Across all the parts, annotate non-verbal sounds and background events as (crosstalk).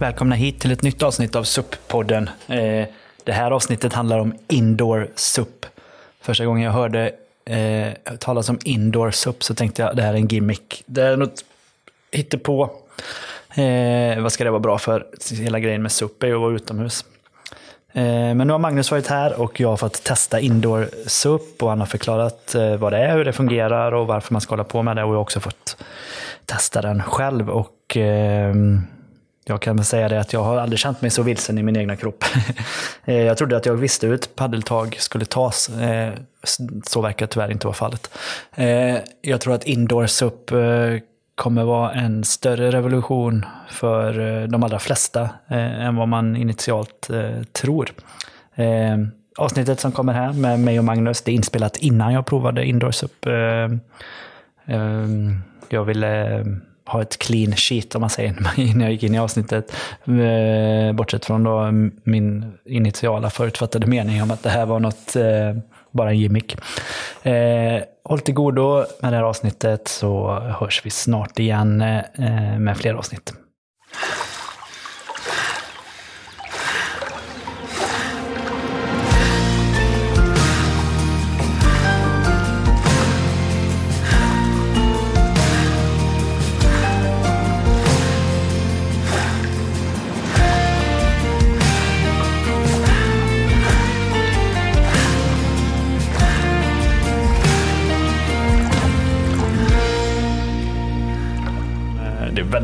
Välkomna hit till ett nytt avsnitt av SUP-podden. Eh, det här avsnittet handlar om indoor SUP. Första gången jag hörde eh, talas om indoor SUP så tänkte jag det här är en gimmick. Det är något hittepå. Eh, vad ska det vara bra för? Hela grejen med SUP är ju att vara utomhus. Eh, men nu har Magnus varit här och jag har fått testa indoor SUP och han har förklarat eh, vad det är, hur det fungerar och varför man ska hålla på med det. Och jag har också fått testa den själv. Och Eh, jag kan väl säga det att jag har aldrig känt mig så vilsen i min egna kropp. (laughs) Eh, jag trodde att jag visste hur ett paddeltag skulle tas. Eh, så verkar tyvärr inte vara fallet. Eh, jag tror att indoor SUP kommer vara en större revolution för de allra flesta än vad man initialt tror. Avsnittet som kommer här med mig och Magnus, det är inspelat innan jag provade indoor SUP. Jag ville ha ett clean sheet om man säger, (laughs) innan jag gick in i avsnittet. Eh, bortsett från då min initiala förutfattade mening om att det här var något, eh, bara en gimmick. Eh, håll till godo med det här avsnittet så hörs vi snart igen med fler avsnitt.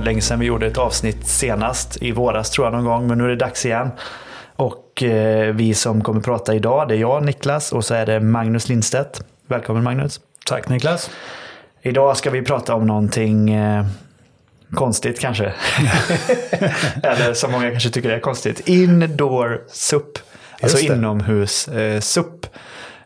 Länge sedan vi gjorde ett avsnitt senast, i våras tror jag någon gång, men nu är det dags igen. Och eh, vi som kommer prata idag, det är jag, Niklas, och så är det Magnus Lindstedt. Välkommen Magnus. Tack Niklas. Idag ska vi prata om någonting eh, konstigt kanske. (laughs) Eller som många kanske tycker är konstigt. Indoor SUP. Alltså inomhus eh, SUP.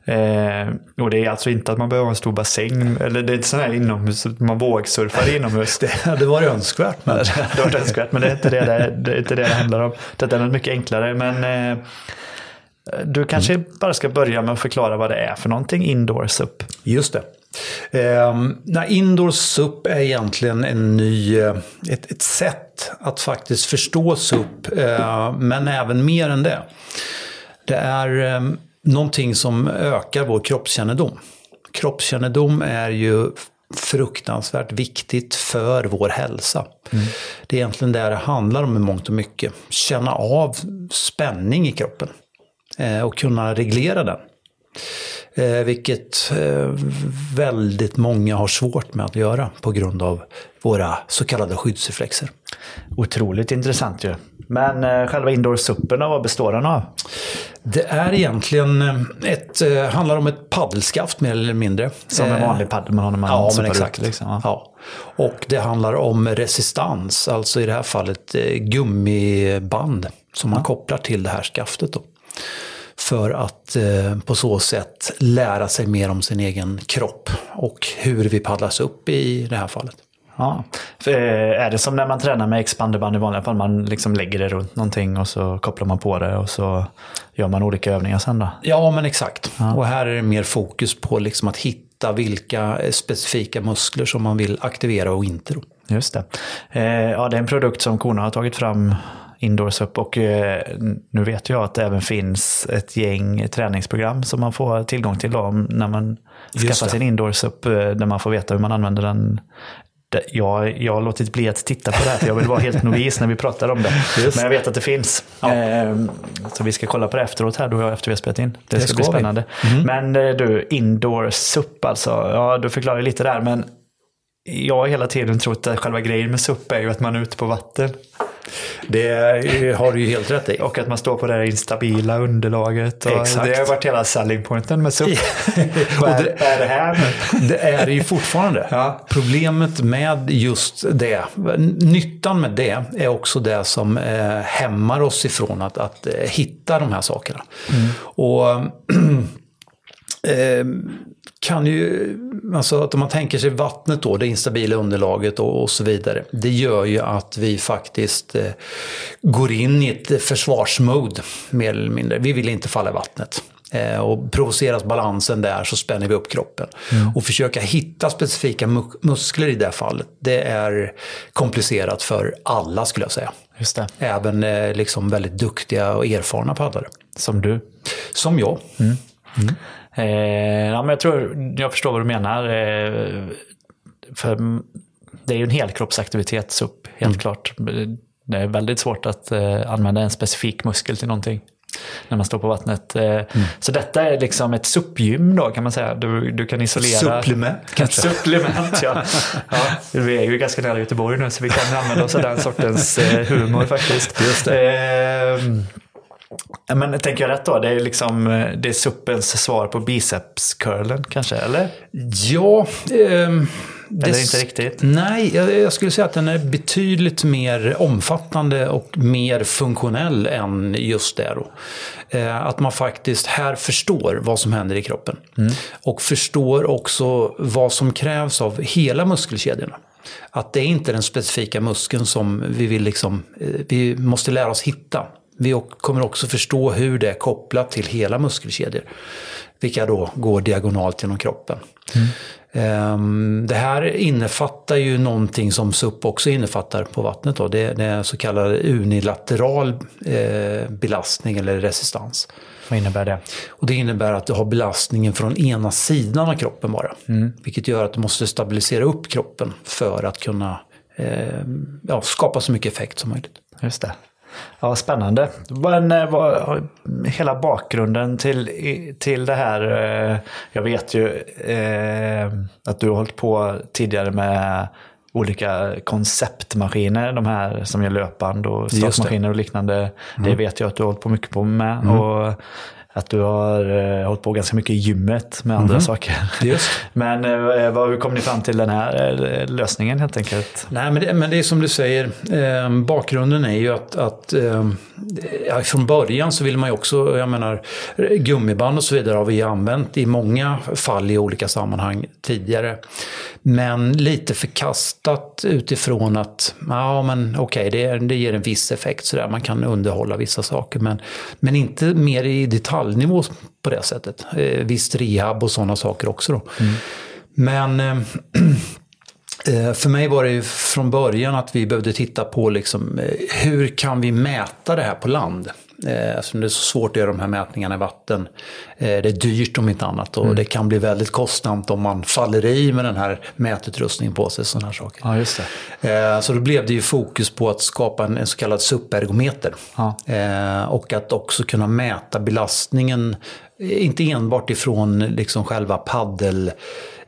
Eh, och det är alltså inte att man behöver en stor bassäng, eller det är inte sån här inomhus, man vågsurfar inomhus. (laughs) Det hade varit önskvärt. Men... (laughs) det hade varit önskvärt, men det är inte det det, det, är inte det, det handlar om. Det är något mycket enklare, men eh, du kanske mm. bara ska börja med att förklara vad det är för någonting, indoor SUP. Just det. Eh, indoor SUP är egentligen en ny, eh, ett, ett sätt att faktiskt förstå SUP, eh, men även mer än det. Det är eh, någonting som ökar vår kroppskännedom. Kroppskännedom är ju fruktansvärt viktigt för vår hälsa. Mm. Det är egentligen det det handlar om i mångt och mycket. Känna av spänning i kroppen eh, och kunna reglera den. Eh, vilket eh, väldigt många har svårt med att göra på grund av våra så kallade skyddsreflexer. Otroligt intressant ju. Men eh, själva indoor-suppen, vad består den av? Det är egentligen ett, eh, handlar om ett paddelskaft mer eller mindre. Som en vanlig paddel man har när man ja, men exakt. Ut, liksom. ja. ja. Och det handlar om resistans, alltså i det här fallet eh, gummiband som man kopplar till det här skaftet. Då för att eh, på så sätt lära sig mer om sin egen kropp och hur vi paddlas upp i det här fallet. Ja. För eh, är det som när man tränar med expanderband i vanliga fall? Man liksom lägger det runt någonting och så kopplar man på det och så gör man olika övningar sen då? Ja, men exakt. Ja. Och här är det mer fokus på liksom att hitta vilka specifika muskler som man vill aktivera och inte. Då. Just det. Eh, ja, det är en produkt som Kona har tagit fram Indoors upp och eh, nu vet jag att det även finns ett gäng träningsprogram som man får tillgång till då, när man skaffar sin Indoors upp eh, där man får veta hur man använder den jag, jag har låtit bli att titta på det här, för jag vill vara helt novis när vi pratar om det. (laughs) Just. Men jag vet att det finns. Ja. Ehm, så vi ska kolla på det efteråt här, då efter vi har spelat in. Det, det ska, ska bli spännande. Mm. Men eh, du, indoor SUP alltså. Ja, du förklarar lite där, men jag har hela tiden trott att själva grejen med SUP är ju att man är ute på vatten. Det (laughs) har du ju helt rätt i. Och att man står på det här instabila underlaget. Exakt. Det har varit hela selling pointen med SUP. (laughs) Vad är, är det här nu? (laughs) Det är det ju fortfarande. Ja. Problemet med just det, nyttan med det är också det som eh, hämmar oss ifrån att, att eh, hitta de här sakerna. Mm. Och (clears throat) eh, kan ju, alltså att om man tänker sig vattnet då, det instabila underlaget och, och så vidare. Det gör ju att vi faktiskt eh, går in i ett försvarsmode mer eller mindre. Vi vill inte falla i vattnet. Eh, och provoceras balansen där så spänner vi upp kroppen. Mm. Och försöka hitta specifika muskler i det fallet, det är komplicerat för alla skulle jag säga. Just det. Även eh, liksom väldigt duktiga och erfarna paddlare. Som du. Som jag. Eh, ja, men jag tror jag förstår vad du menar. Eh, för det är ju en helkroppsaktivitet, SUP, helt klart. Det är väldigt svårt att eh, använda en specifik muskel till någonting när man står på vattnet. Eh, Så detta är liksom ett SUP-gym då kan man säga. Du, du kan isolera... Supplement Ett (laughs) kanske. supplement, ja. (laughs) ja. Vi är ju ganska nära Göteborg nu så vi kan använda oss av den sortens eh, humor faktiskt. Just Ehm, men tänker jag rätt då? Det är liksom eh, det är suppens svar på bicepscurlen kanske, eller? Ja, ehm, det Eller inte riktigt? Nej, jag, jag skulle säga att den är betydligt mer omfattande och mer funktionell än just det. Då. Eh, att man faktiskt här förstår vad som händer i kroppen. Och förstår också vad som krävs av hela muskelkedjorna. Att det är inte den specifika muskeln som vi vill liksom, eh, vi måste lära oss hitta. Vi kommer också förstå hur det är kopplat till hela muskelkedjor. Vilka då går diagonalt genom kroppen. Ehm, Det här innefattar ju någonting som SUP också innefattar på vattnet. Då. Det, är så kallad unilateral eh, belastning eller resistans. Vad innebär det? Och det innebär att du har belastningen från ena sidan av kroppen bara. Vilket gör att du måste stabilisera upp kroppen för att kunna eh, ja, skapa så mycket effekt som möjligt. Just det. Ja, spännande. Men eh, vad, hela bakgrunden till, till det här. eh, Jag vet ju eh, att du har hållit på tidigare med olika konceptmaskiner. De här som gör löpband och. Mm. startmaskiner och liknande. Det vet jag att du har hållit på mycket på med. Och att du har eh, hållit på ganska mycket i gymmet med andra saker. Mm. Just. (laughs) Men eh, vad, hur kom ni fram till den här eh, lösningen helt enkelt? Nej, men det, men det är som du säger, eh, bakgrunden är ju att, att eh, ja, från början så vill man ju också, jag menar, gummiband och så vidare har vi använt i många fall i olika sammanhang tidigare. Men lite förkastat utifrån att, ja men okej, det, det ger en viss effekt sådär, man kan underhålla vissa saker, men, men inte mer i detaljnivå på det sättet. Eh, visst rehab och sådana saker också då. Men eh, Eh, (clears throat) För mig var det ju från början att vi behövde titta på liksom, eh, hur kan vi mäta det här på land? Eh, Eftersom det är så svårt att göra de här mätningarna i vatten. Eh, Det är dyrt om inte annat och det kan bli väldigt kostsamt om man faller i med den här mätutrustningen på sig. Sådana här saker. Ja, just det. Eh, Så då blev det ju fokus på att skapa en, så kallad supergometer. Ja. Eh, och att också kunna mäta belastningen, eh, inte enbart ifrån liksom själva paddeltaget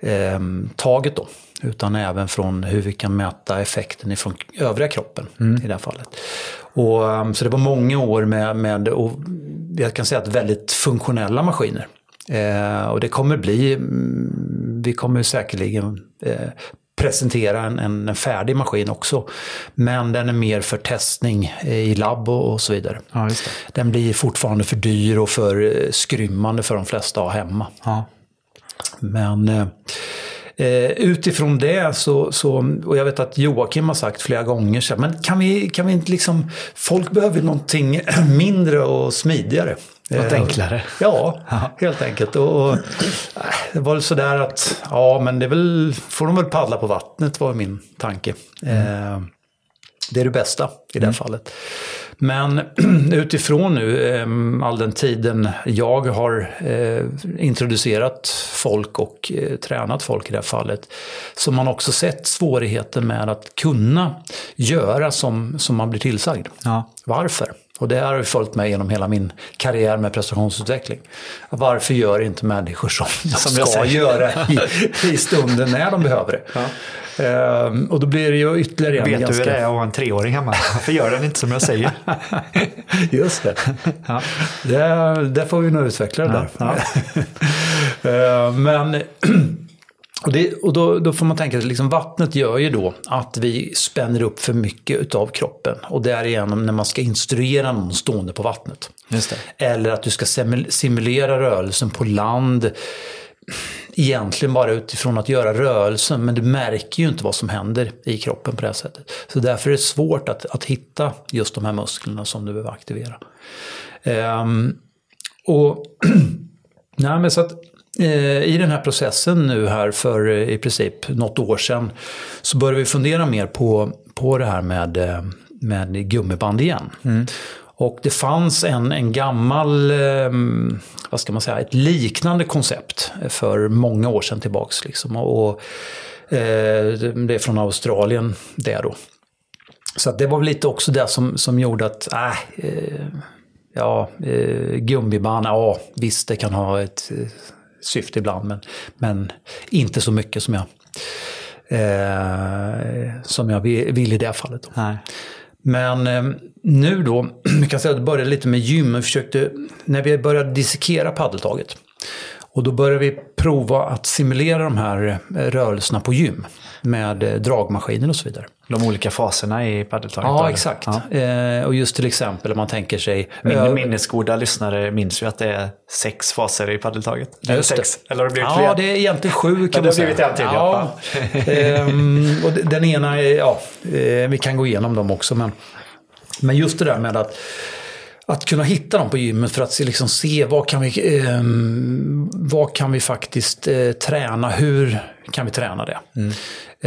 eh, taget då, utan även från hur vi kan mäta effekten ifrån övriga kroppen i det här fallet. Och, eh, så det var många år med, med och jag kan säga att väldigt funktionella maskiner. Eh, och det kommer bli, mm, vi kommer säkerligen eh, presentera en, en, en färdig maskin också. Men den är mer för testning i labb och, och så vidare. Ja. Den blir fortfarande för dyr och för eh, skrymmande för de flesta att ha hemma. Ja. Men eh, eh, utifrån det så, så, och jag vet att Joakim har sagt flera gånger så men kan vi, kan vi inte liksom, folk behöver någonting (clears throat) mindre och smidigare. Något Eh, enklare. Ja, helt enkelt. Och, äh, det var väl sådär att, ja men det väl, får de väl paddla på vattnet var min tanke. Eh, det är det bästa i det här fallet. Men (clears throat) utifrån nu eh, all den tiden jag har eh, introducerat folk och eh, tränat folk i det här fallet. Så man också sett svårigheten med att kunna göra som, som man blir tillsagd. Ja. Varför? Och det har följt mig genom hela min karriär med prestationsutveckling. Varför gör inte människor som Som jag ska säger. göra (laughs) i, i stunden när de behöver det? Ehm, och då blir det ju ytterligare en Vet du ganska... hur det är att ha en treåring hemma? Varför gör den inte som jag säger? (laughs) Just det. Ja. det. Det får vi nog utveckla det Ja, där. (laughs) Ehm, Men (clears throat) och, det, och då, då får man tänka att liksom vattnet gör ju då att vi spänner upp för mycket utav kroppen. Och därigenom när man ska instruera någon stående på vattnet. Eller att du ska simul- simulera rörelsen på land. Egentligen bara utifrån att göra rörelsen, men du märker ju inte vad som händer i kroppen på det här sättet. Så därför är det svårt att, att hitta just de här musklerna som du behöver aktivera. Ehm, och (clears throat) Nej, men så att, I den här processen nu här för eh, i princip något år sedan så började vi fundera mer på, på det här med, eh, med gummiband igen. Och det fanns en, en gammal, eh, vad ska man säga, ett liknande koncept för många år sedan tillbaks. Liksom. Och, och eh, det är från Australien det då. Så det var väl lite också det som, som gjorde att, äh, eh, ja, eh, gummiband, ja visst det kan ha ett eh, syfte ibland men, men inte så mycket som jag, eh, som jag vill, i det fallet. Men eh, nu då, (clears throat) vi kan säga att det började lite med gym. Vi försökte, när vi började dissekera paddeltaget. Och då började vi prova att simulera de här eh, rörelserna på gym. Med eh, dragmaskiner och så vidare. De olika faserna i paddeltaget. Ja, exakt. Ja. Eh, och just till exempel om man tänker sig... Min, ö- minnesgoda lyssnare minns ju att det är sex faser i paddeltaget. Ja, just det. sex. Eller har det blivit Ja, fler? det är egentligen sju kan det har man säga. blivit en till, ja. Ehm, och de- den ena är, ja, eh, vi kan gå igenom dem också. Men, men just det där med att, att kunna hitta dem på gymmet för att se, liksom, se vad kan vi, ehm, vad kan vi faktiskt eh, träna, hur kan vi träna det?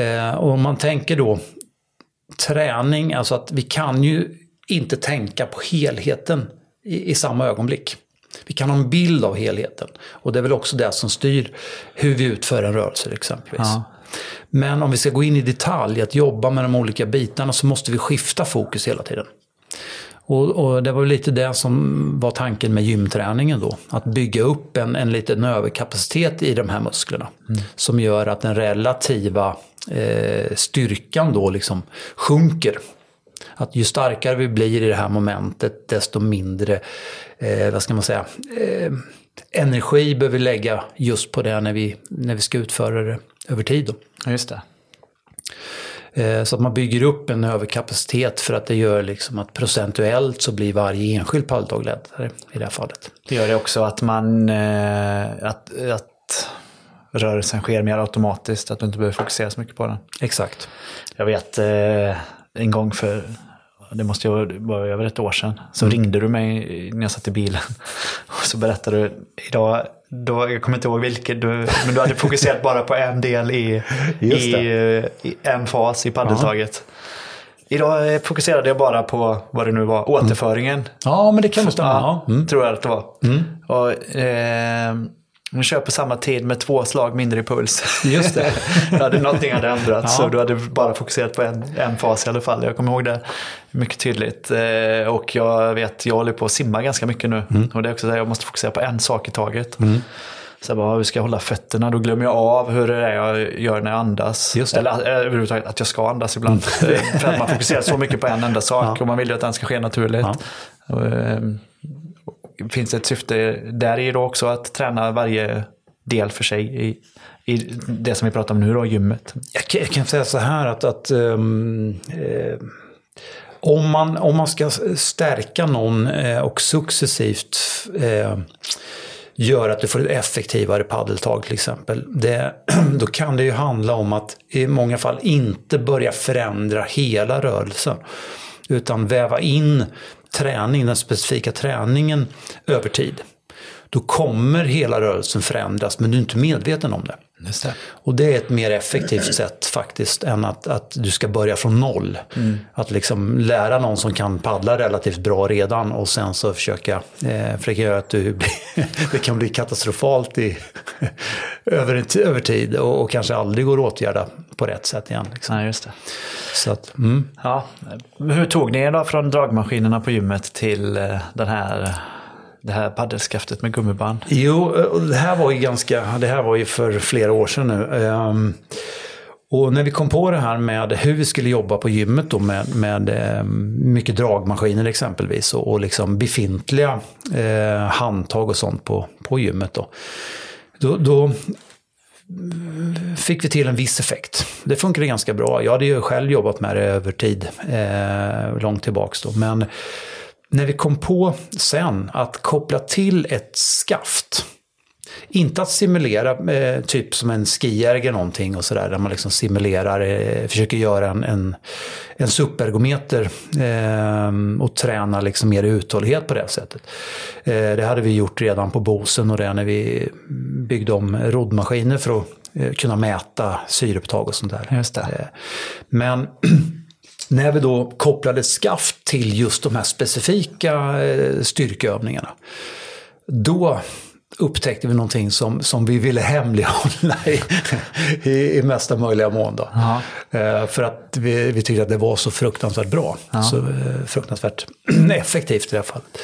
Eh, och om man tänker då träning, alltså att vi kan ju inte tänka på helheten i, i samma ögonblick. Vi kan ha en bild av helheten. Och det är väl också det som styr hur vi utför en rörelse exempelvis. Ja. Men om vi ska gå in i detalj, att jobba med de olika bitarna, så måste vi skifta fokus hela tiden. Och, och det var lite det som var tanken med gymträningen då. Att bygga upp en, en liten överkapacitet i de här musklerna. Som gör att den relativa eh, styrkan då liksom sjunker. Att ju starkare vi blir i det här momentet, desto mindre, eh, vad ska man säga, eh, energi behöver vi lägga just på det när vi, när vi ska utföra det över tid. Då. Just det. Eh, Så att man bygger upp en överkapacitet för att det gör liksom att procentuellt så blir varje enskild paddeltag lättare i det här fallet. Det gör det också att man... Eh, att, att rörelsen sker mer automatiskt. Att du inte behöver fokusera så mycket på den. Exakt. Jag vet eh, en gång för, det måste vara över ett år sedan, så ringde du mig när jag satt i bilen. (laughs) Och så berättade du, idag, då, jag kommer inte ihåg vilket, du, men du hade fokuserat bara på en del i, (laughs) i, eh, i en fas i paddeltaget. Idag eh, fokuserade jag bara på vad det nu var, återföringen. Ja, men det kan nog stämma. Ja. Mm. tror jag att det var. Och, eh, man kör på samma tid med två slag mindre i puls. Just det. (laughs) Då hade någonting hade ändrats Ja. så du hade bara fokuserat på en, en fas i alla fall. Jag kommer ihåg det mycket tydligt. Eh, och jag vet, jag håller på att simma ganska mycket nu. Mm. Och det är också det, jag måste fokusera på en sak i taget. Så jag bara, hur ska jag hålla fötterna? Då glömmer jag av hur det är jag gör när jag andas. Eller eh, överhuvudtaget att jag ska andas ibland. Eh, (laughs) För att man fokuserar så mycket på en enda sak och man vill ju att den ska ske naturligt. Ja. Och, eh, finns det ett syfte där i då också att träna varje del för sig i, i det som vi pratar om nu då, gymmet. Jag kan, jag kan säga så här att, att um, eh, om, man, om man ska stärka någon eh, och successivt eh, göra att du får ett effektivare paddeltag till exempel. Det, (clears throat) då kan det ju handla om att i många fall inte börja förändra hela rörelsen. Utan väva in träning, den specifika träningen över tid. Då kommer hela rörelsen förändras men du är inte medveten om det. Det. Och det är ett mer effektivt sätt faktiskt än att, att du ska börja från noll. Att liksom lära någon som kan paddla relativt bra redan och sen så försöka, eh, försöka göra att du (laughs) det kan bli katastrofalt i, (laughs) över, en över tid och, och kanske aldrig går att åtgärda på rätt sätt igen. Liksom. Nej, just det. Så att, mm. Ja. Hur tog ni er då från dragmaskinerna på gymmet till eh, den här, det här paddelskaftet med gummiband? Jo, eh, det här var ju ganska, det här var ju för flera år sedan nu. Ehm, och när vi kom på det här med hur vi skulle jobba på gymmet då med, med ehm, mycket dragmaskiner exempelvis och, och liksom befintliga eh, handtag och sånt på, på gymmet då. Då, då fick vi till en viss effekt. Det funkade ganska bra. Jag hade ju själv jobbat med det över tid, eh, långt tillbaks då. Men när vi kom på sen att koppla till ett skaft. Inte att simulera eh, typ som en skijärg eller någonting och sådär. Där man liksom simulerar, eh, försöker göra en, en, en supergometer eh, och träna liksom mer uthållighet på det sättet. Eh, det hade vi gjort redan på Bosen och det när vi byggde om roddmaskiner för att eh, kunna mäta syreupptag och sånt där. Eh, Men (clears throat) när vi då kopplade skaft till just de här specifika eh, styrkeövningarna, då upptäckte vi någonting som, som vi ville hemlighålla i, i, i mesta möjliga mån. Då. Eh, för att vi, vi tyckte att det var så fruktansvärt bra. Ja. Så eh, fruktansvärt (clears throat) effektivt i det här fallet.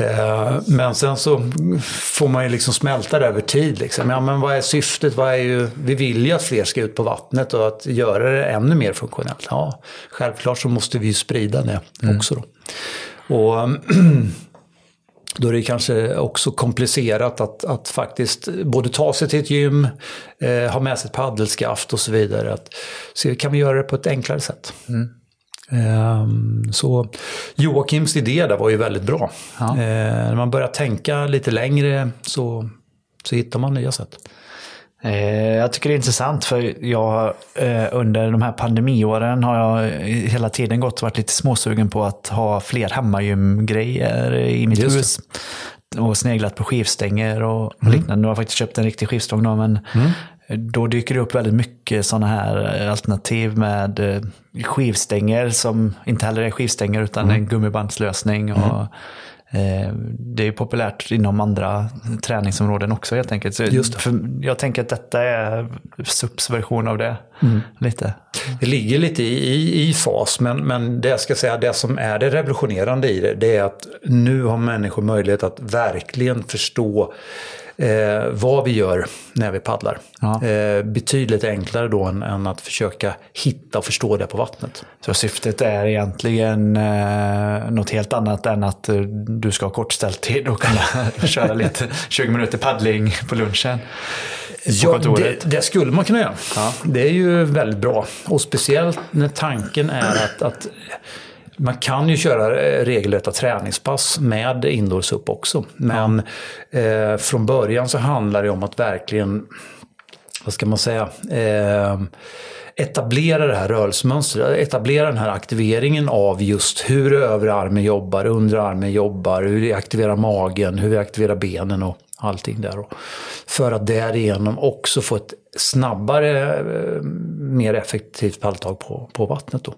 Eh, men sen så får man ju liksom smälta det över tid. Liksom. Ja, men vad är syftet? Vad är ju, vi vill ju att fler ska ut på vattnet och att göra det ännu mer funktionellt. Ja, självklart så måste vi ju sprida det mm. också. Då. Och (clears throat) då är det kanske också komplicerat att, att faktiskt både ta sig till ett gym, eh, ha med sig ett paddelskaft och så vidare. Att, så kan vi göra det på ett enklare sätt. Mm. Um, så Joakims idé där var ju väldigt bra. Ja. Uh, när man börjar tänka lite längre så, så hittar man nya sätt. Eh, jag tycker det är intressant för jag eh, under de här pandemiåren har jag hela tiden gått och varit lite småsugen på att ha fler hemmagymgrejer i mitt Just hus. Det. Och sneglat på skivstänger och mm. liknande. Nu har jag faktiskt köpt en riktig skivstång då, men mm. Då dyker det upp väldigt mycket sådana här alternativ med skivstänger som inte heller är skivstänger utan mm. en gummibandslösning. Och, mm. Eh, det är populärt inom andra träningsområden också helt enkelt. Så jag tänker att detta är SUPs version av det. Mm. Lite. Det ligger lite i, i, fas, men, men det jag ska säga, det som är det revolutionerande i det, det är att nu har människor möjlighet att verkligen förstå eh, vad vi gör när vi paddlar. Ja. Eh, betydligt enklare då än, än, att försöka hitta och förstå det på vattnet. Så syftet är egentligen eh, något helt annat än att eh, du ska ha kort ställtid och kunna (laughs) köra lite (laughs) 20 minuter paddling på lunchen? Ja, det, det, skulle man kunna göra. Ja. Det är ju väldigt bra. Och speciellt när tanken är att, att man kan ju köra eh, regelrätta träningspass med indoorsup också. Men ja. eh, från början så handlar det om att verkligen, vad ska man säga, eh, etablera det här rörelsemönstret, etablera den här aktiveringen av just hur överarmen jobbar, underarmen jobbar, hur vi aktiverar magen, hur vi aktiverar benen och allting där. För att därigenom också få ett snabbare, eh, mer effektivt palltag på, på vattnet. Då.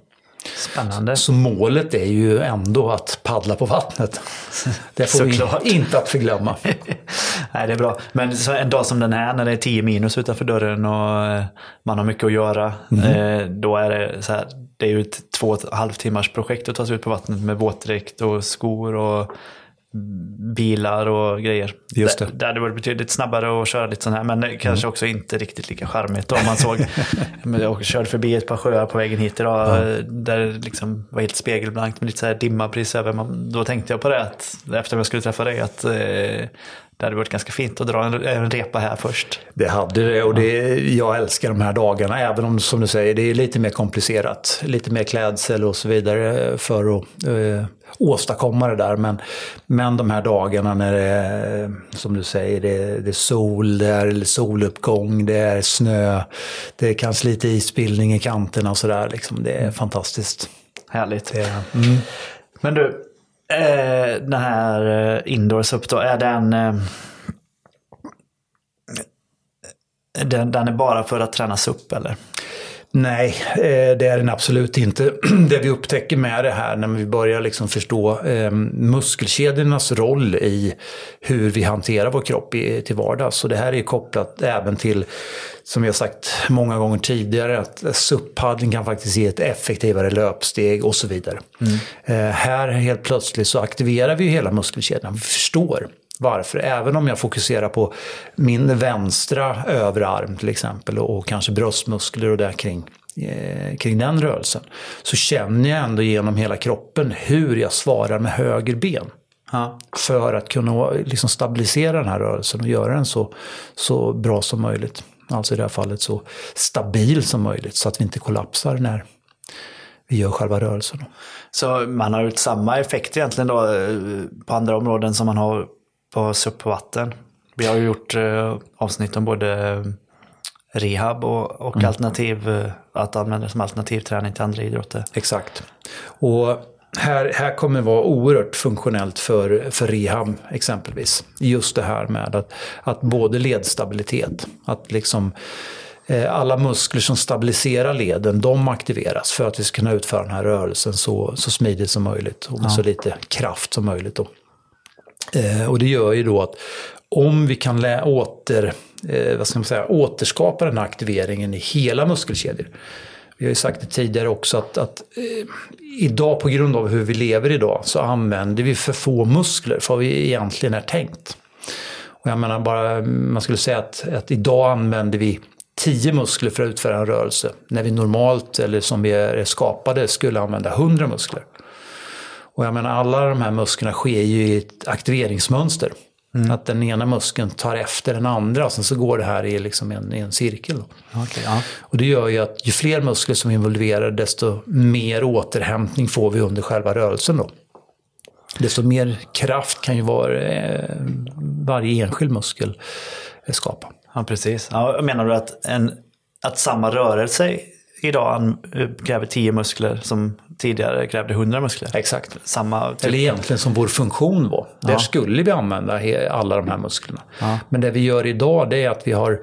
Spännande. Så målet är ju ändå att paddla på vattnet. (laughs) Det får vi inte att förglömma. (laughs) Nej, det är bra. Men en dag som den här när det är 10 minus utanför dörren och eh, man har mycket att göra. Mm. Då är det så här, det är ju ett två och ett halvt timmars projekt att ta sig ut på vattnet med våtdräkt och skor och bilar och grejer. Just det. det hade varit betydligt snabbare att köra lite sån här, men kanske mm. också inte riktigt lika charmigt. Om man såg, (laughs) jag körde förbi ett par sjöar på vägen hit idag, mm. där det liksom var helt spegelblankt med lite så här dimma precis över. Då tänkte jag på det, att, efter jag skulle träffa dig, att eh, det hade varit ganska fint att dra en, en repa här först. Det hade det och det, jag älskar de här dagarna. Även om som du säger det är lite mer komplicerat. Lite mer klädsel och så vidare för att eh, åstadkomma det där. Men, men de här dagarna när det är, som du säger, det, det är sol, det är soluppgång, det är snö, det kanske lite isbildning i kanterna och sådär. Liksom. Det är mm. fantastiskt. Härligt. Det, mm. Men du, Eh, den här eh, Indoors upp då, är den, eh, den... Den är bara för att tränas upp eller? Nej, eh, det är den absolut inte. (clears throat) Det vi upptäcker med det här när vi börjar liksom förstå eh, muskelkedjornas roll i hur vi hanterar vår kropp till vardags. Så det här är kopplat även till, som har sagt många gånger tidigare, att SUP-paddling kan faktiskt ge ett effektivare löpsteg och så vidare. Mm. Eh, här helt plötsligt så aktiverar vi hela muskelkedjan. Vi förstår varför. Även om jag fokuserar på min vänstra överarm till exempel och kanske bröstmuskler och där kring, eh, kring den rörelsen. Så känner jag ändå genom hela kroppen hur jag svarar med höger ben. Ja. För att kunna liksom stabilisera den här rörelsen och göra den så, så bra som möjligt. Alltså i det här fallet så stabil som möjligt så att vi inte kollapsar när vi gör själva rörelsen. Så man har ut samma effekt egentligen då eh, på andra områden som man har på SUP på vatten. Vi har ju gjort eh, avsnitt om både rehab och, och mm. alternativ, eh, att använda som alternativ träning till andra idrotter. Exakt. Och här, här kommer vara oerhört funktionellt för, för rehab exempelvis. Just det här med att, att både ledstabilitet, att liksom Eh, alla muskler som stabiliserar leden, de aktiveras för att vi ska kunna utföra den här rörelsen så, så smidigt som möjligt och med ja. så lite kraft som möjligt. Då. Eh, och det gör ju då att om vi kan åter, eh, vad ska man säga, återskapa den här aktiveringen i hela muskelkedjor. Vi har ju sagt det tidigare också att, att eh, idag på grund av hur vi lever idag så använder vi för få muskler för vad vi egentligen är tänkt. Och jag menar bara, man skulle säga att, att idag använder vi tio muskler för att utföra en rörelse. När vi normalt, eller som vi är skapade, skulle använda hundra muskler. Och jag menar alla de här musklerna sker ju i ett aktiveringsmönster. Mm. Att den ena muskeln tar efter den andra och sen så går det här i, liksom en, i en cirkel. Okay, ja. Och det gör ju att ju fler muskler som är involverade desto mer återhämtning får vi under själva rörelsen. Då. Desto mer kraft kan ju vara, eh, varje enskild muskel eh, skapa. Ja, precis. Ja, menar du att, en, att samma rörelse idag kräver 10 muskler som tidigare krävde 100 muskler? Exakt. Samma typ. Eller egentligen som vår funktion var. Ja. Där skulle vi använda alla de här musklerna. Ja. Men det vi gör idag det är att vi har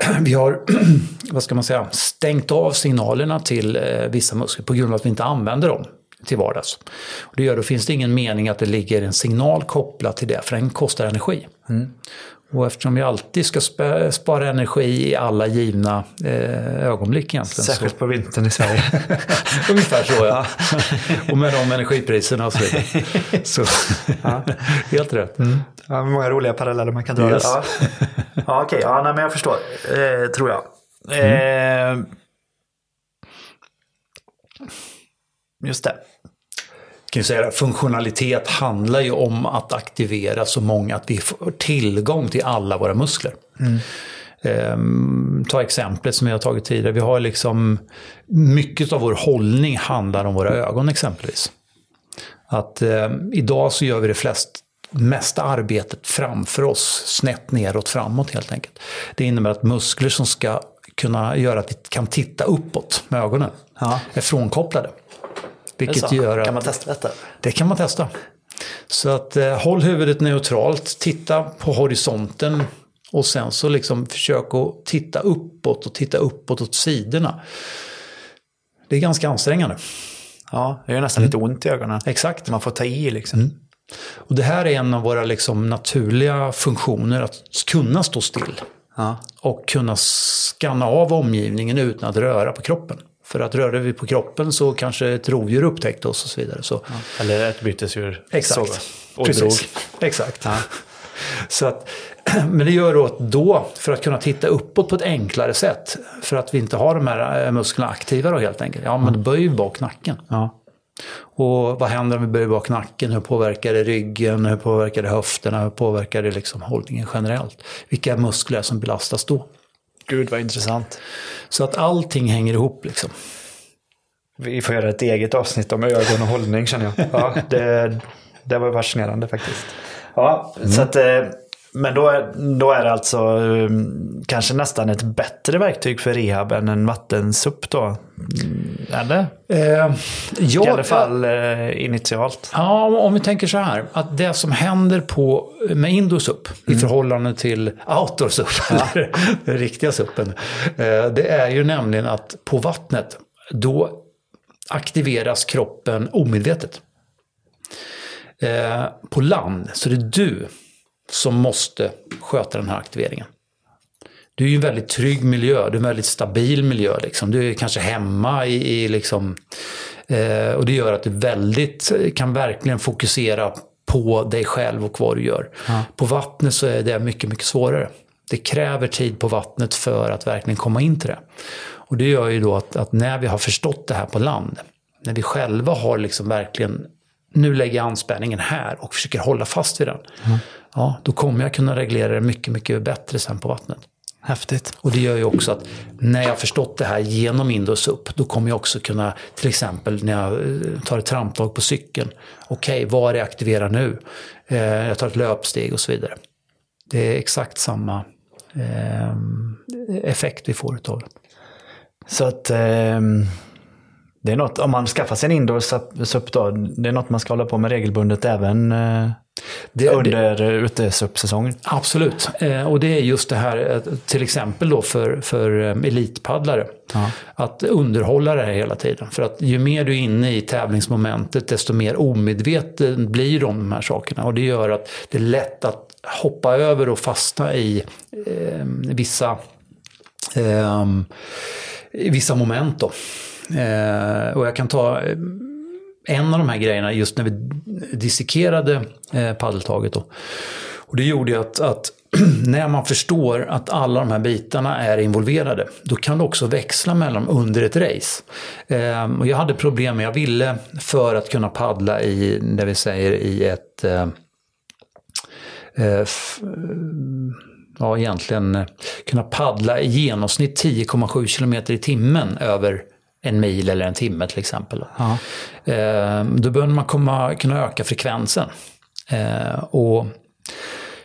(clears throat) vi har (clears throat) vad ska man säga, stängt av signalerna till eh, vissa muskler på grund av att vi inte använder dem till vardags. Och det gör då finns det ingen mening att det ligger en signal kopplad till det, för den kostar energi. Mm. Och eftersom vi alltid ska spara energi i alla givna eh, ögonblick egentligen. Särskilt så... på vintern i Sverige. (laughs) Ungefär så ja. och med de energipriserna och så vidare. (laughs) Så, ja. helt rätt. Mm. Ja, många roliga paralleller man kan dra. Yes. Ja, ja okej. Okay. Ja, nej, men jag förstår. Eh, tror jag. Mm. Eh, just det kan säga, funktionalitet handlar ju om att aktivera så många att vi får tillgång till alla våra muskler. Mm. Um, ta exemplet som jag har tagit tidigare. Vi har liksom, mycket av vår hållning handlar om våra ögon exempelvis. Att um, idag så gör vi det flest, mesta arbetet framför oss, snett neråt framåt helt enkelt. Det innebär att muskler som ska kunna göra att vi kan titta uppåt med ögonen ja. är frånkopplade. Vilket gör att, kan man testa detta? Det kan man testa. Så att eh, håll huvudet neutralt, titta på horisonten och sen så liksom försök att titta uppåt och titta uppåt åt sidorna. Det är ganska ansträngande. Ja, det gör nästan mm. lite ont i ögonen. Exakt. Man får ta i liksom. Mm. Och det här är en av våra liksom naturliga funktioner, att kunna stå still. Ja. Och kunna skanna av omgivningen utan att röra på kroppen. För att rörde vi på kroppen så kanske ett rovdjur upptäckte oss och så vidare. Så. Ja. Eller ett bytesdjur. Exakt. Precis. Exakt. Ja. (laughs) Så att, (clears throat) men det gör då att då, för att kunna titta uppåt på ett enklare sätt, för att vi inte har de här eh, musklerna aktiva då helt enkelt, ja men böjer vi bak nacken. Ja. Och vad händer om vi böjer bak nacken? Hur påverkar det ryggen? Hur påverkar det höfterna? Hur påverkar det liksom hållningen generellt? Vilka muskler som belastas då? Gud vad intressant. Så att allting hänger ihop liksom. Vi får göra ett eget avsnitt om ögon och hållning känner jag. Ja, det, det var fascinerande faktiskt. Ja, mm. så att, eh, men då är, då är det alltså um, kanske nästan ett bättre verktyg för rehab än en vattensupp då? Mm, eller? Eh, ja, I alla fall eh, initialt. Ja, om vi tänker så här. Att det som händer på, med indosupp mm. i förhållande till outdoorsupp, ja. den riktiga suppen. Eh, det är ju nämligen att på vattnet, då aktiveras kroppen omedvetet. Eh, på land så det är du som måste sköta den här aktiveringen. Du är ju en väldigt trygg miljö, du är en väldigt stabil miljö. Liksom. Du är kanske hemma i, i liksom, eh, och det gör att du väldigt, kan verkligen fokusera på dig själv och vad du gör. Ja. På vattnet så är det mycket, mycket svårare. Det kräver tid på vattnet för att verkligen komma in till det. Och det gör ju då att, att när vi har förstått det här på land, när vi själva har liksom verkligen, nu lägger jag anspänningen här och försöker hålla fast vid den. Mm ja, då kommer jag kunna reglera det mycket, mycket bättre sen på vattnet. Häftigt. Och det gör ju också att när jag förstått det här genom Indos upp, då kommer jag också kunna, till exempel när jag eh, tar ett tramptag på cykeln, okej, okay, vad är det aktiverar nu? Eh, jag tar ett löpsteg och så vidare. Det är exakt samma eh, effekt vi får utav det. Så att eh, Det är något, om man skaffar sig en indoor sup- då, det är något man ska hålla på med regelbundet även eh, Det- under eh, utesup-säsongen. Absolut, eh, och det är just det här eh, till exempel då för, för elitpaddlare. Ja. Att underhålla det här hela tiden. För att ju mer du är inne i tävlingsmomentet desto mer omedveten blir du om de här sakerna. Och det gör att det är lätt att hoppa över och fastna i eh, vissa, eh, vissa moment. Då. Eh, och jag kan ta eh, en av de här grejerna just när vi dissekerade eh, paddeltaget. Då. Och det gjorde ju att, att (clears throat) när man förstår att alla de här bitarna är involverade, då kan du också växla mellan dem under ett race. Eh, och jag hade problem med, jag ville för att kunna paddla i, det vi säger i ett eh, eh f- ja, egentligen eh, kunna paddla i genomsnitt 10,7 km i timmen över en mil eller en timme till exempel. Ja. Eh, då behöver man komma, kunna öka frekvensen. Eh, och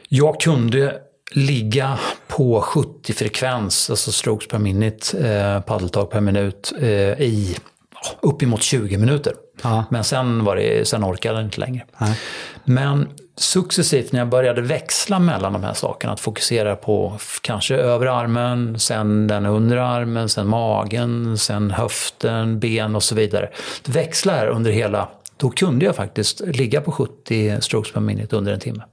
jag kunde ligga på 70 frekvens, alltså strokes per minute, eh, paddeltag per minut, i ja, uppemot 20 minuter. Ja. Men sen, var det, sen orkade jag inte längre. Nej. Men successivt när jag började växla mellan de här sakerna, att fokusera på kanske övre armen, sen den undre armen, sen magen, sen höften, ben och så vidare. Växla här under hela, då kunde jag faktiskt ligga på 70 strokes per minute under en timme.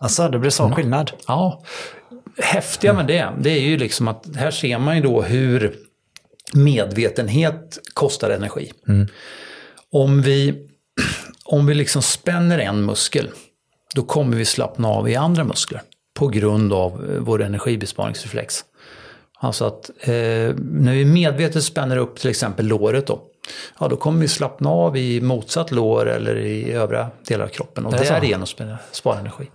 Alltså, det blir sån skillnad. Ja, häftiga med det, det är ju liksom att här ser man ju då hur medvetenhet kostar energi. Om vi, om vi liksom spänner en muskel, då kommer vi slappna av i andra muskler på grund av eh, vår energibesparingsreflex. Alltså att eh, när vi medvetet spänner upp till exempel låret då, ja då kommer vi slappna av i motsatt lår eller i övriga delar av kroppen och Det är så. därigenom spara- energi.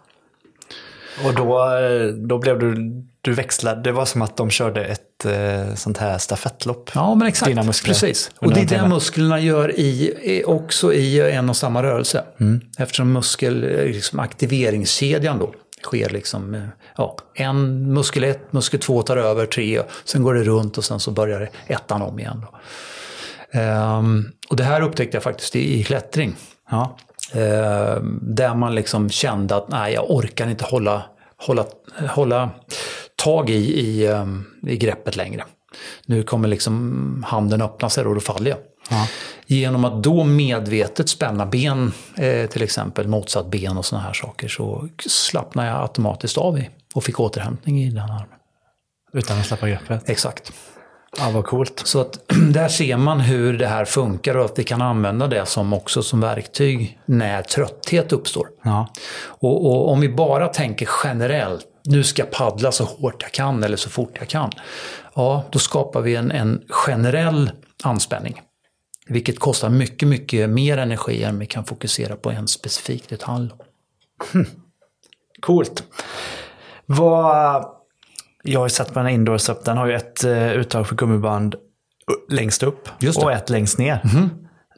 Och då, eh, då blev du, du växlade, det var som att de körde ett eh, sånt här stafettlopp. Ja, men exakt. Dina muskler Precis. Och det är det musklerna gör i, också i en och samma rörelse. Mm. Eftersom muskel, liksom aktiveringskedjan då sker liksom, eh, ja, en muskel ett, muskel två tar över, tre, sen går det runt och sen så börjar det ettan om igen. Då. Ehm, och det här upptäckte jag faktiskt i, i klättring. Ja. Eh, där man liksom kände att nej, jag orkar inte hålla, hålla, hålla tag i, i, eh, i greppet längre. Nu kommer liksom handen öppna sig och då faller jag. Ja. Genom att då medvetet spänna ben, eh, till exempel motsatt ben och sådana här saker, så slappnar jag automatiskt av i och fick återhämtning i den armen. Utan att släppa greppet. Exakt. Ja, vad coolt. Så att (clears throat) där ser man hur det här funkar och att vi kan använda det som också som verktyg när trötthet uppstår. Ja. Och, och om vi bara tänker generellt, nu ska jag paddla så hårt jag kan eller så fort jag kan. Ja, då skapar vi en, en generell anspänning. Vilket kostar mycket, mycket mer energi än vi kan fokusera på en specifik detalj. Coolt. Vad... Jag har ju sett på den här indoor sup, den har ju ett eh, uttag för gummiband längst upp och ett längst ner.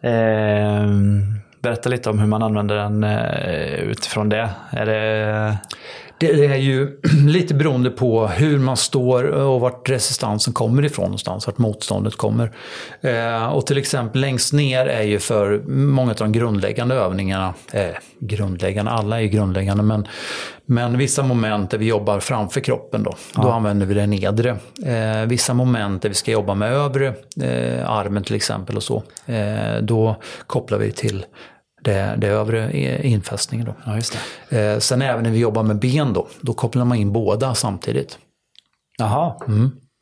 Eh, berätta lite om hur man använder den eh, utifrån det. Är det... Det är ju (clears throat) lite beroende på hur man står och vart resistansen kommer ifrån någonstans, vart motståndet kommer. Eh, och till exempel längst ner är ju för många av de grundläggande övningarna, eh, grundläggande, alla är ju grundläggande, men, men vissa moment där vi jobbar framför kroppen då, då använder vi det nedre. Eh, vissa moment där vi ska jobba med övre eh, armen till exempel och så, eh, då kopplar vi till det, det övre infästningen då. Ja, just det. Eh, sen även när vi jobbar med ben då, då kopplar man in båda samtidigt. Jaha.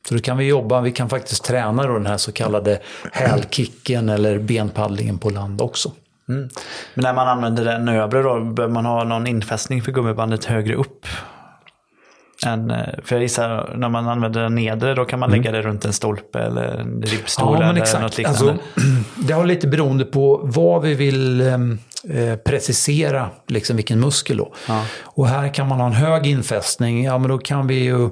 Så då kan vi jobba, vi kan faktiskt träna då den här så kallade hälkicken eller benpaddlingen på land också. Mm. Men när man använder den övre då, behöver man ha någon infästning för gummibandet högre upp? Än, eh, för jag gissar, när man använder den nedre, då kan man lägga det runt en stolpe eller en ribbstol eller något liknande. Alltså, (clears throat) det har lite beroende på vad vi vill eh, precisera, liksom vilken muskel då. Ja. Och här kan man ha en hög infästning, ja men då kan vi ju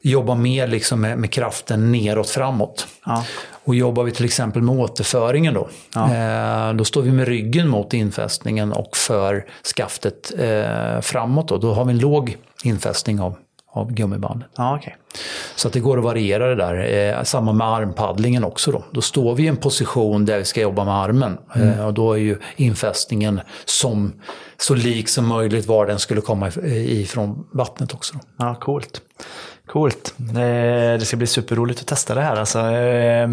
jobba mer liksom med, med kraften neråt framåt. Ja. Och jobbar vi till exempel med återföringen då, eh, då står vi med ryggen mot infästningen och för skaftet eh, framåt. Då. då har vi en låg infästning av, av gummibandet. Ja, okej. Så att det går att variera det där. Eh, samma med armpaddlingen också. Då. då står vi i en position där vi ska jobba med armen. Eh, och då är ju infästningen som, så lik som möjligt var den skulle komma ifrån vattnet också. Då. Ja, coolt. Coolt. Eh, det ska bli superroligt att testa det här. Alltså, eh,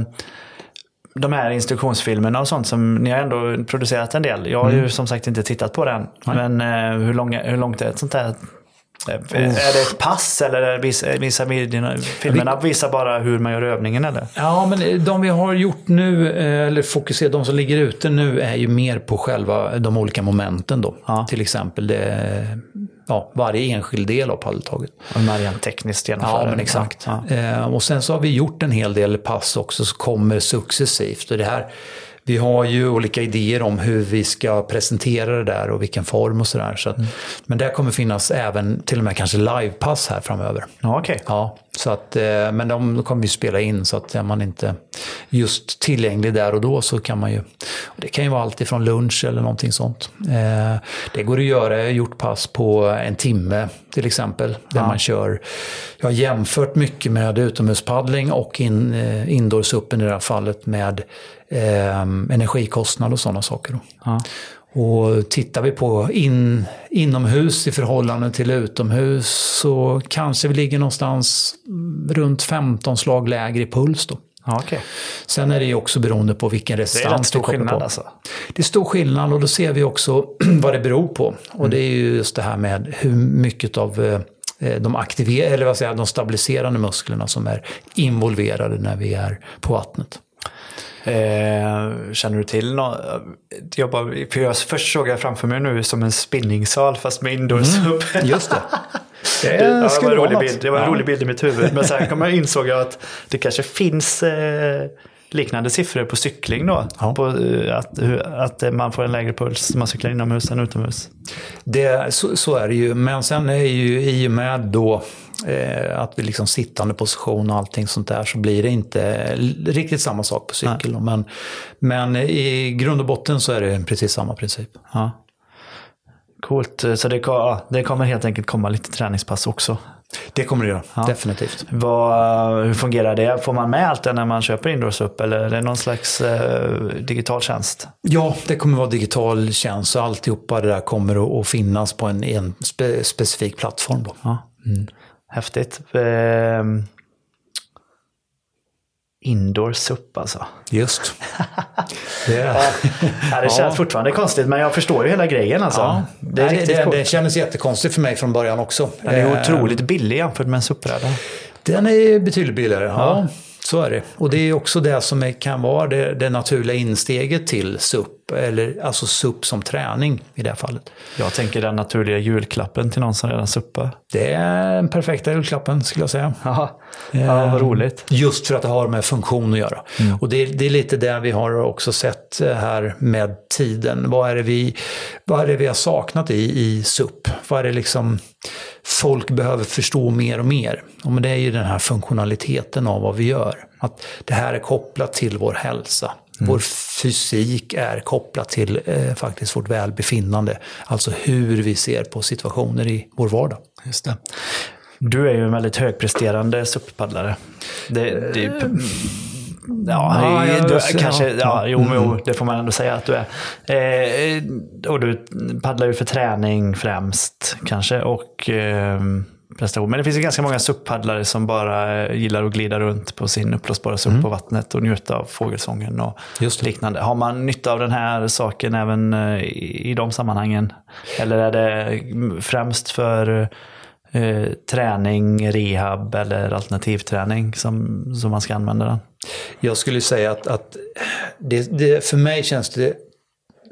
de här instruktionsfilmerna och sånt som ni har ändå producerat en del. Jag har ju som sagt inte tittat på den. Men eh, hur, långa, hur långt är ett sånt här är det ett pass eller visar, visar filmerna visar bara hur man gör övningen eller? Ja, men de vi har gjort nu, eh, eller fokuserat, de som ligger ute nu är ju mer på själva de olika momenten då. Ja. Till exempel det, ja, varje enskild del av paddeltaget. Är rent tekniskt genomförda. Ja, men exakt. Ja. Eh, och sen så har vi gjort en hel del pass också som kommer successivt. Och det här, vi har ju olika idéer om hur vi ska presentera det där och vilken form och sådär. Så att, Men det kommer finnas även till och med kanske livepass här framöver. Ja, okej. Ja, så att, eh, men de kommer vi spela in så att är man inte just tillgänglig där och då så kan man ju, det kan ju vara allt ifrån lunch eller någonting sånt. Eh, Det går att göra, jag har gjort pass på en timme till exempel, där man kör, jag har jämfört mycket med utomhuspaddling och in, eh, indoorsuppen i det här fallet med eh, energikostnad och sådana saker. Ja. Och tittar vi på in, inomhus i förhållande till utomhus så kanske vi ligger någonstans runt 15 slag lägre i puls. Då. Ja, okej. Sen är det ju också beroende på vilken Det är stor vi kommer skillnad på. alltså. Det är stor skillnad och då ser vi också (clears throat) vad det beror på. Och Mm. det är ju just det här med hur mycket av eh, de, aktiver- eller vad säger de stabiliserande musklerna som är involverade när vi är på vattnet. Eh, känner du till något? Jag bara, för jag först såg jag framför mig nu som en spinningsal fast med indoorsupp. (laughs) Just det. (laughs) Det, Det, ja, det, var en rolig bild. det var en Ja. rolig bild i mitt huvud. Men sen kom jag, (laughs) insåg jag att det kanske finns eh, liknande siffror på cykling då. Ja. På, eh, att, att eh, man får en lägre puls när man cyklar inomhus än utomhus. Det, så, så är det ju. Men sen är ju i och med då eh, att vi liksom sittande position och allting sånt där så blir det inte riktigt samma sak på cykel. Men, men i grund och botten så är det precis samma princip. Ja. Coolt. Så det, ja, det kommer helt enkelt komma lite träningspass också. Det kommer det göra, definitivt. Vad, hur fungerar det? Får man med allt det när man köper Indoorsup eller är det någon slags eh, digital tjänst? Ja, det kommer vara digital tjänst och alltihopa det där kommer att, att finnas på en, en spe, specifik plattform. Då. Ja. Häftigt. Eh, indoor SUP alltså. Just. (laughs) Det, är- Ja, det känns Ja. fortfarande konstigt men jag förstår ju hela grejen alltså. ja, Det är det, riktigt det, coolt. det kändes jättekonstigt för mig från början också. Den är Eh, otroligt billig jämfört med en SUP-bräda. Den är betydligt billigare, ja. Så är det. Och det är också det som kan vara det, det naturliga insteget till SUP, eller alltså SUP som träning i det här fallet. Jag tänker den naturliga julklappen till någon som redan suppar. Det är den perfekta julklappen skulle jag säga. Ja, ja vad roligt. Just för att det har med funktion att göra. Och det, det är lite det vi har också sett här med tiden. Vad är det vi, vad är det vi har saknat i, i SUP? Vad är det liksom folk behöver förstå mer och mer? Och men det är ju den här funktionaliteten av vad vi gör. Att det här är kopplat till vår hälsa. Vår fysik är kopplat till eh, faktiskt vårt välbefinnande. Alltså hur vi ser på situationer i vår vardag. Just det. Du är ju en väldigt högpresterande SUP-paddlare. Det, det, ja, Ja, jag- du, jag- kanske, ja. ja, jo, men jo, det får man ändå säga att du är. Eh, och du paddlar ju för träning främst kanske och eh, prestation. Men det finns ju ganska många SUP-paddlare som bara eh, gillar att glida runt på sin uppblåsbara SUP på vattnet och njuta av fågelsången och liknande. Har man nytta av den här saken även eh, i, i de sammanhangen? Eller är det främst för eh, träning, rehab eller alternativträning som, som man ska använda den? Jag skulle säga att, att det, det, för mig känns det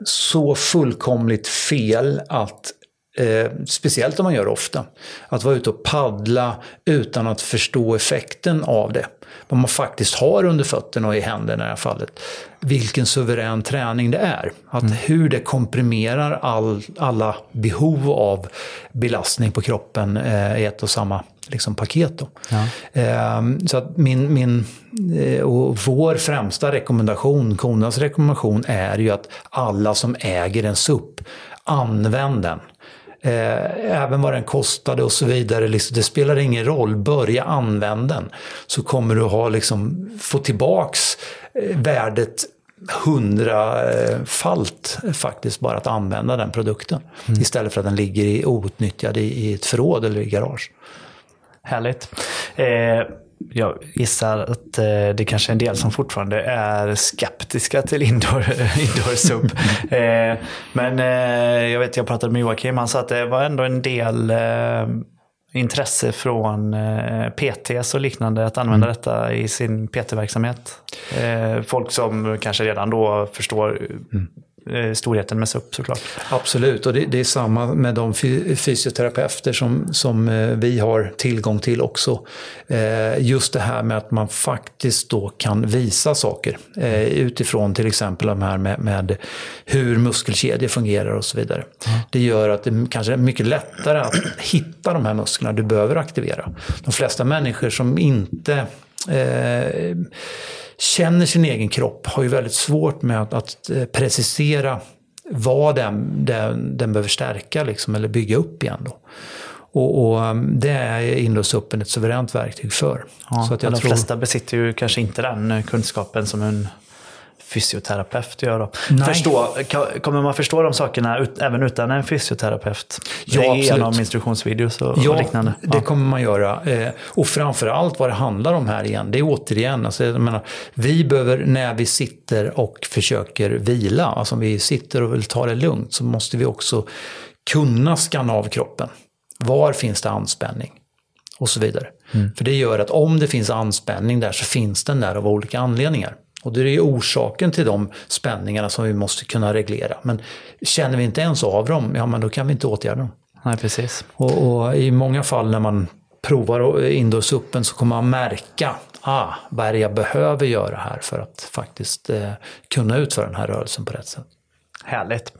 så fullkomligt fel att Eh, speciellt om man gör det ofta. Att vara ute och paddla utan att förstå effekten av det. Vad man faktiskt har under fötterna och i händerna i det här fallet. Vilken suverän träning det är. Att hur det komprimerar all, alla behov av belastning på kroppen eh, i ett och samma liksom, paket. Då. Eh, så att min, min eh, och vår främsta rekommendation, Konas rekommendation är ju att alla som äger en SUP, använd den. Eh, även vad den kostade och så vidare. Liksom, det spelar ingen roll. Börja använda den. Så kommer du ha, liksom, få tillbaks eh, värdet hundrafalt faktiskt bara att använda den produkten. Mm. Istället för att den ligger i, outnyttjad i, i ett förråd eller i garage. Härligt. Eh, jag gissar att eh, det kanske är en del som fortfarande är skeptiska till indoor, (laughs) indoor sub. (laughs) eh, men eh, jag vet, jag pratade med Joakim, han sa att det var ändå en del intresse från PTs och liknande att använda mm. detta i sin PT-verksamhet. Folk som kanske redan då förstår mm. Eh, storheten med SUP såklart. Absolut, och det, det, är samma med de fysioterapeuter som, som eh, vi har tillgång till också. Eh, just det här med att man faktiskt då kan visa saker utifrån till exempel de här med, med hur muskelkedjor fungerar och så vidare. Mm. Det gör att det kanske är mycket lättare att hitta de här musklerna du behöver aktivera. De flesta människor som inte eh, känner sin egen kropp har ju väldigt svårt med att, att eh, precisera vad den, den, den behöver stärka liksom, eller bygga upp igen. Då. Och, och um, det är inlåsuppen ett suveränt verktyg för. Ja, så att jag de tror... flesta besitter ju kanske inte den kunskapen som en fysioterapeut gör. Då. Förstå, kommer man förstå de sakerna ut, även utan en fysioterapeut? Ja, Genom instruktionsvideos och, ja, och liknande? Ja, det kommer man göra. Eh, och framförallt vad det handlar om här igen, det är återigen, alltså, jag menar, vi behöver när vi sitter och försöker vila, alltså om vi sitter och vill ta det lugnt, så måste vi också kunna skanna av kroppen. Var finns det anspänning? Och så vidare. Mm. För det gör att om det finns anspänning där så finns den där av olika anledningar. Och det är orsaken till de spänningarna som vi måste kunna reglera. Men känner vi inte ens av dem, ja men då kan vi inte åtgärda dem. Nej, precis. Och, och i många fall när man provar indåsuppen så kommer man märka ah, vad är det jag behöver göra här för att faktiskt eh, kunna utföra den här rörelsen på rätt sätt. Härligt.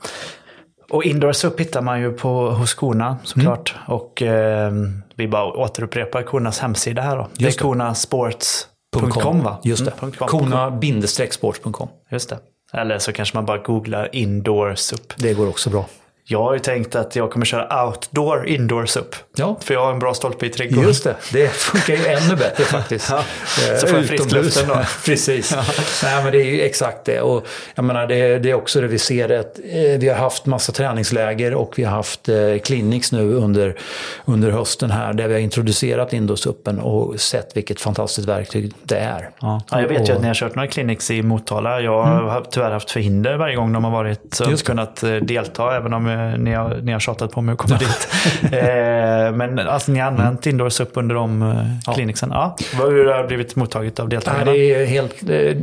Och Indoor SUP hittar man ju på, hos Kona såklart. Mm. Och eh, vi bara återupprepar Konas hemsida här då. Just det är Kona Sports .com va? Just det. Mm, Kona-sports.com. Just det. Eller så kanske man bara googlar indoor SUP. Det går också bra. Jag har ju tänkt att jag kommer köra outdoor indoor SUP. Ja. För jag har en bra stolpe i trädgården. Just det, det funkar ju ännu bättre faktiskt. (laughs) ja. Eh, så får jag friskluften då. (laughs) Precis. Ja. Nej men det är ju exakt det. Och jag menar det, det är också det vi ser. Att, eh, vi har haft massa träningsläger och vi har haft eh, clinics nu under, under hösten här. Där vi har introducerat indoor-suppen och sett vilket fantastiskt verktyg det är. Ja. ja jag vet och, ju att ni har kört några clinics i Motala. Jag mm. har tyvärr haft förhinder varje gång de har varit. Så jag har inte kunnat delta även om ni har, ni har tjatat på mig att komma dit. (laughs) eh, men alltså, ni har använt mm. Indoors upp under de eh, kliniksen. Ja. Hur har det blivit mottaget av deltagarna? det, är helt, det,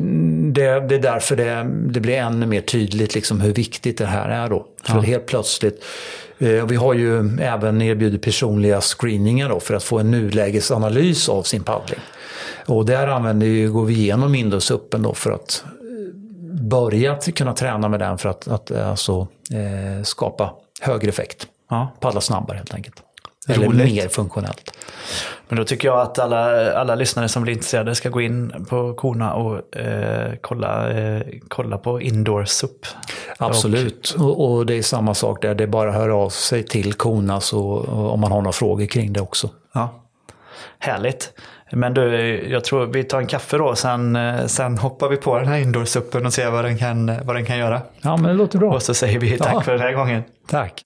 det är därför det, det blir ännu mer tydligt liksom hur viktigt det här är. Då. För ja. helt plötsligt eh, vi har ju även erbjudit personliga screeningar då för att få en nulägesanalys av sin paddling. Och där använder vi, går vi igenom Indosuppen då för att börja kunna träna med den för att, att alltså, eh, skapa högre effekt. Ja. Paddla snabbare helt enkelt. Eller Roligt. mer funktionellt. Men då tycker jag att alla, alla lyssnare som blir intresserade ska gå in på Kona och eh, kolla, eh, kolla på Indoor SUP. Absolut, och, och, det är samma sak där. Det är bara att höra av sig till Kona så, om man har några frågor kring det också. Ja. Härligt. Men du, jag tror vi tar en kaffe då, sen, eh, sen hoppar vi på den här indoorsuppen och ser vad den, kan, vad den kan göra. Ja, men det låter bra. Och så säger vi tack ja. för den här gången. Tack.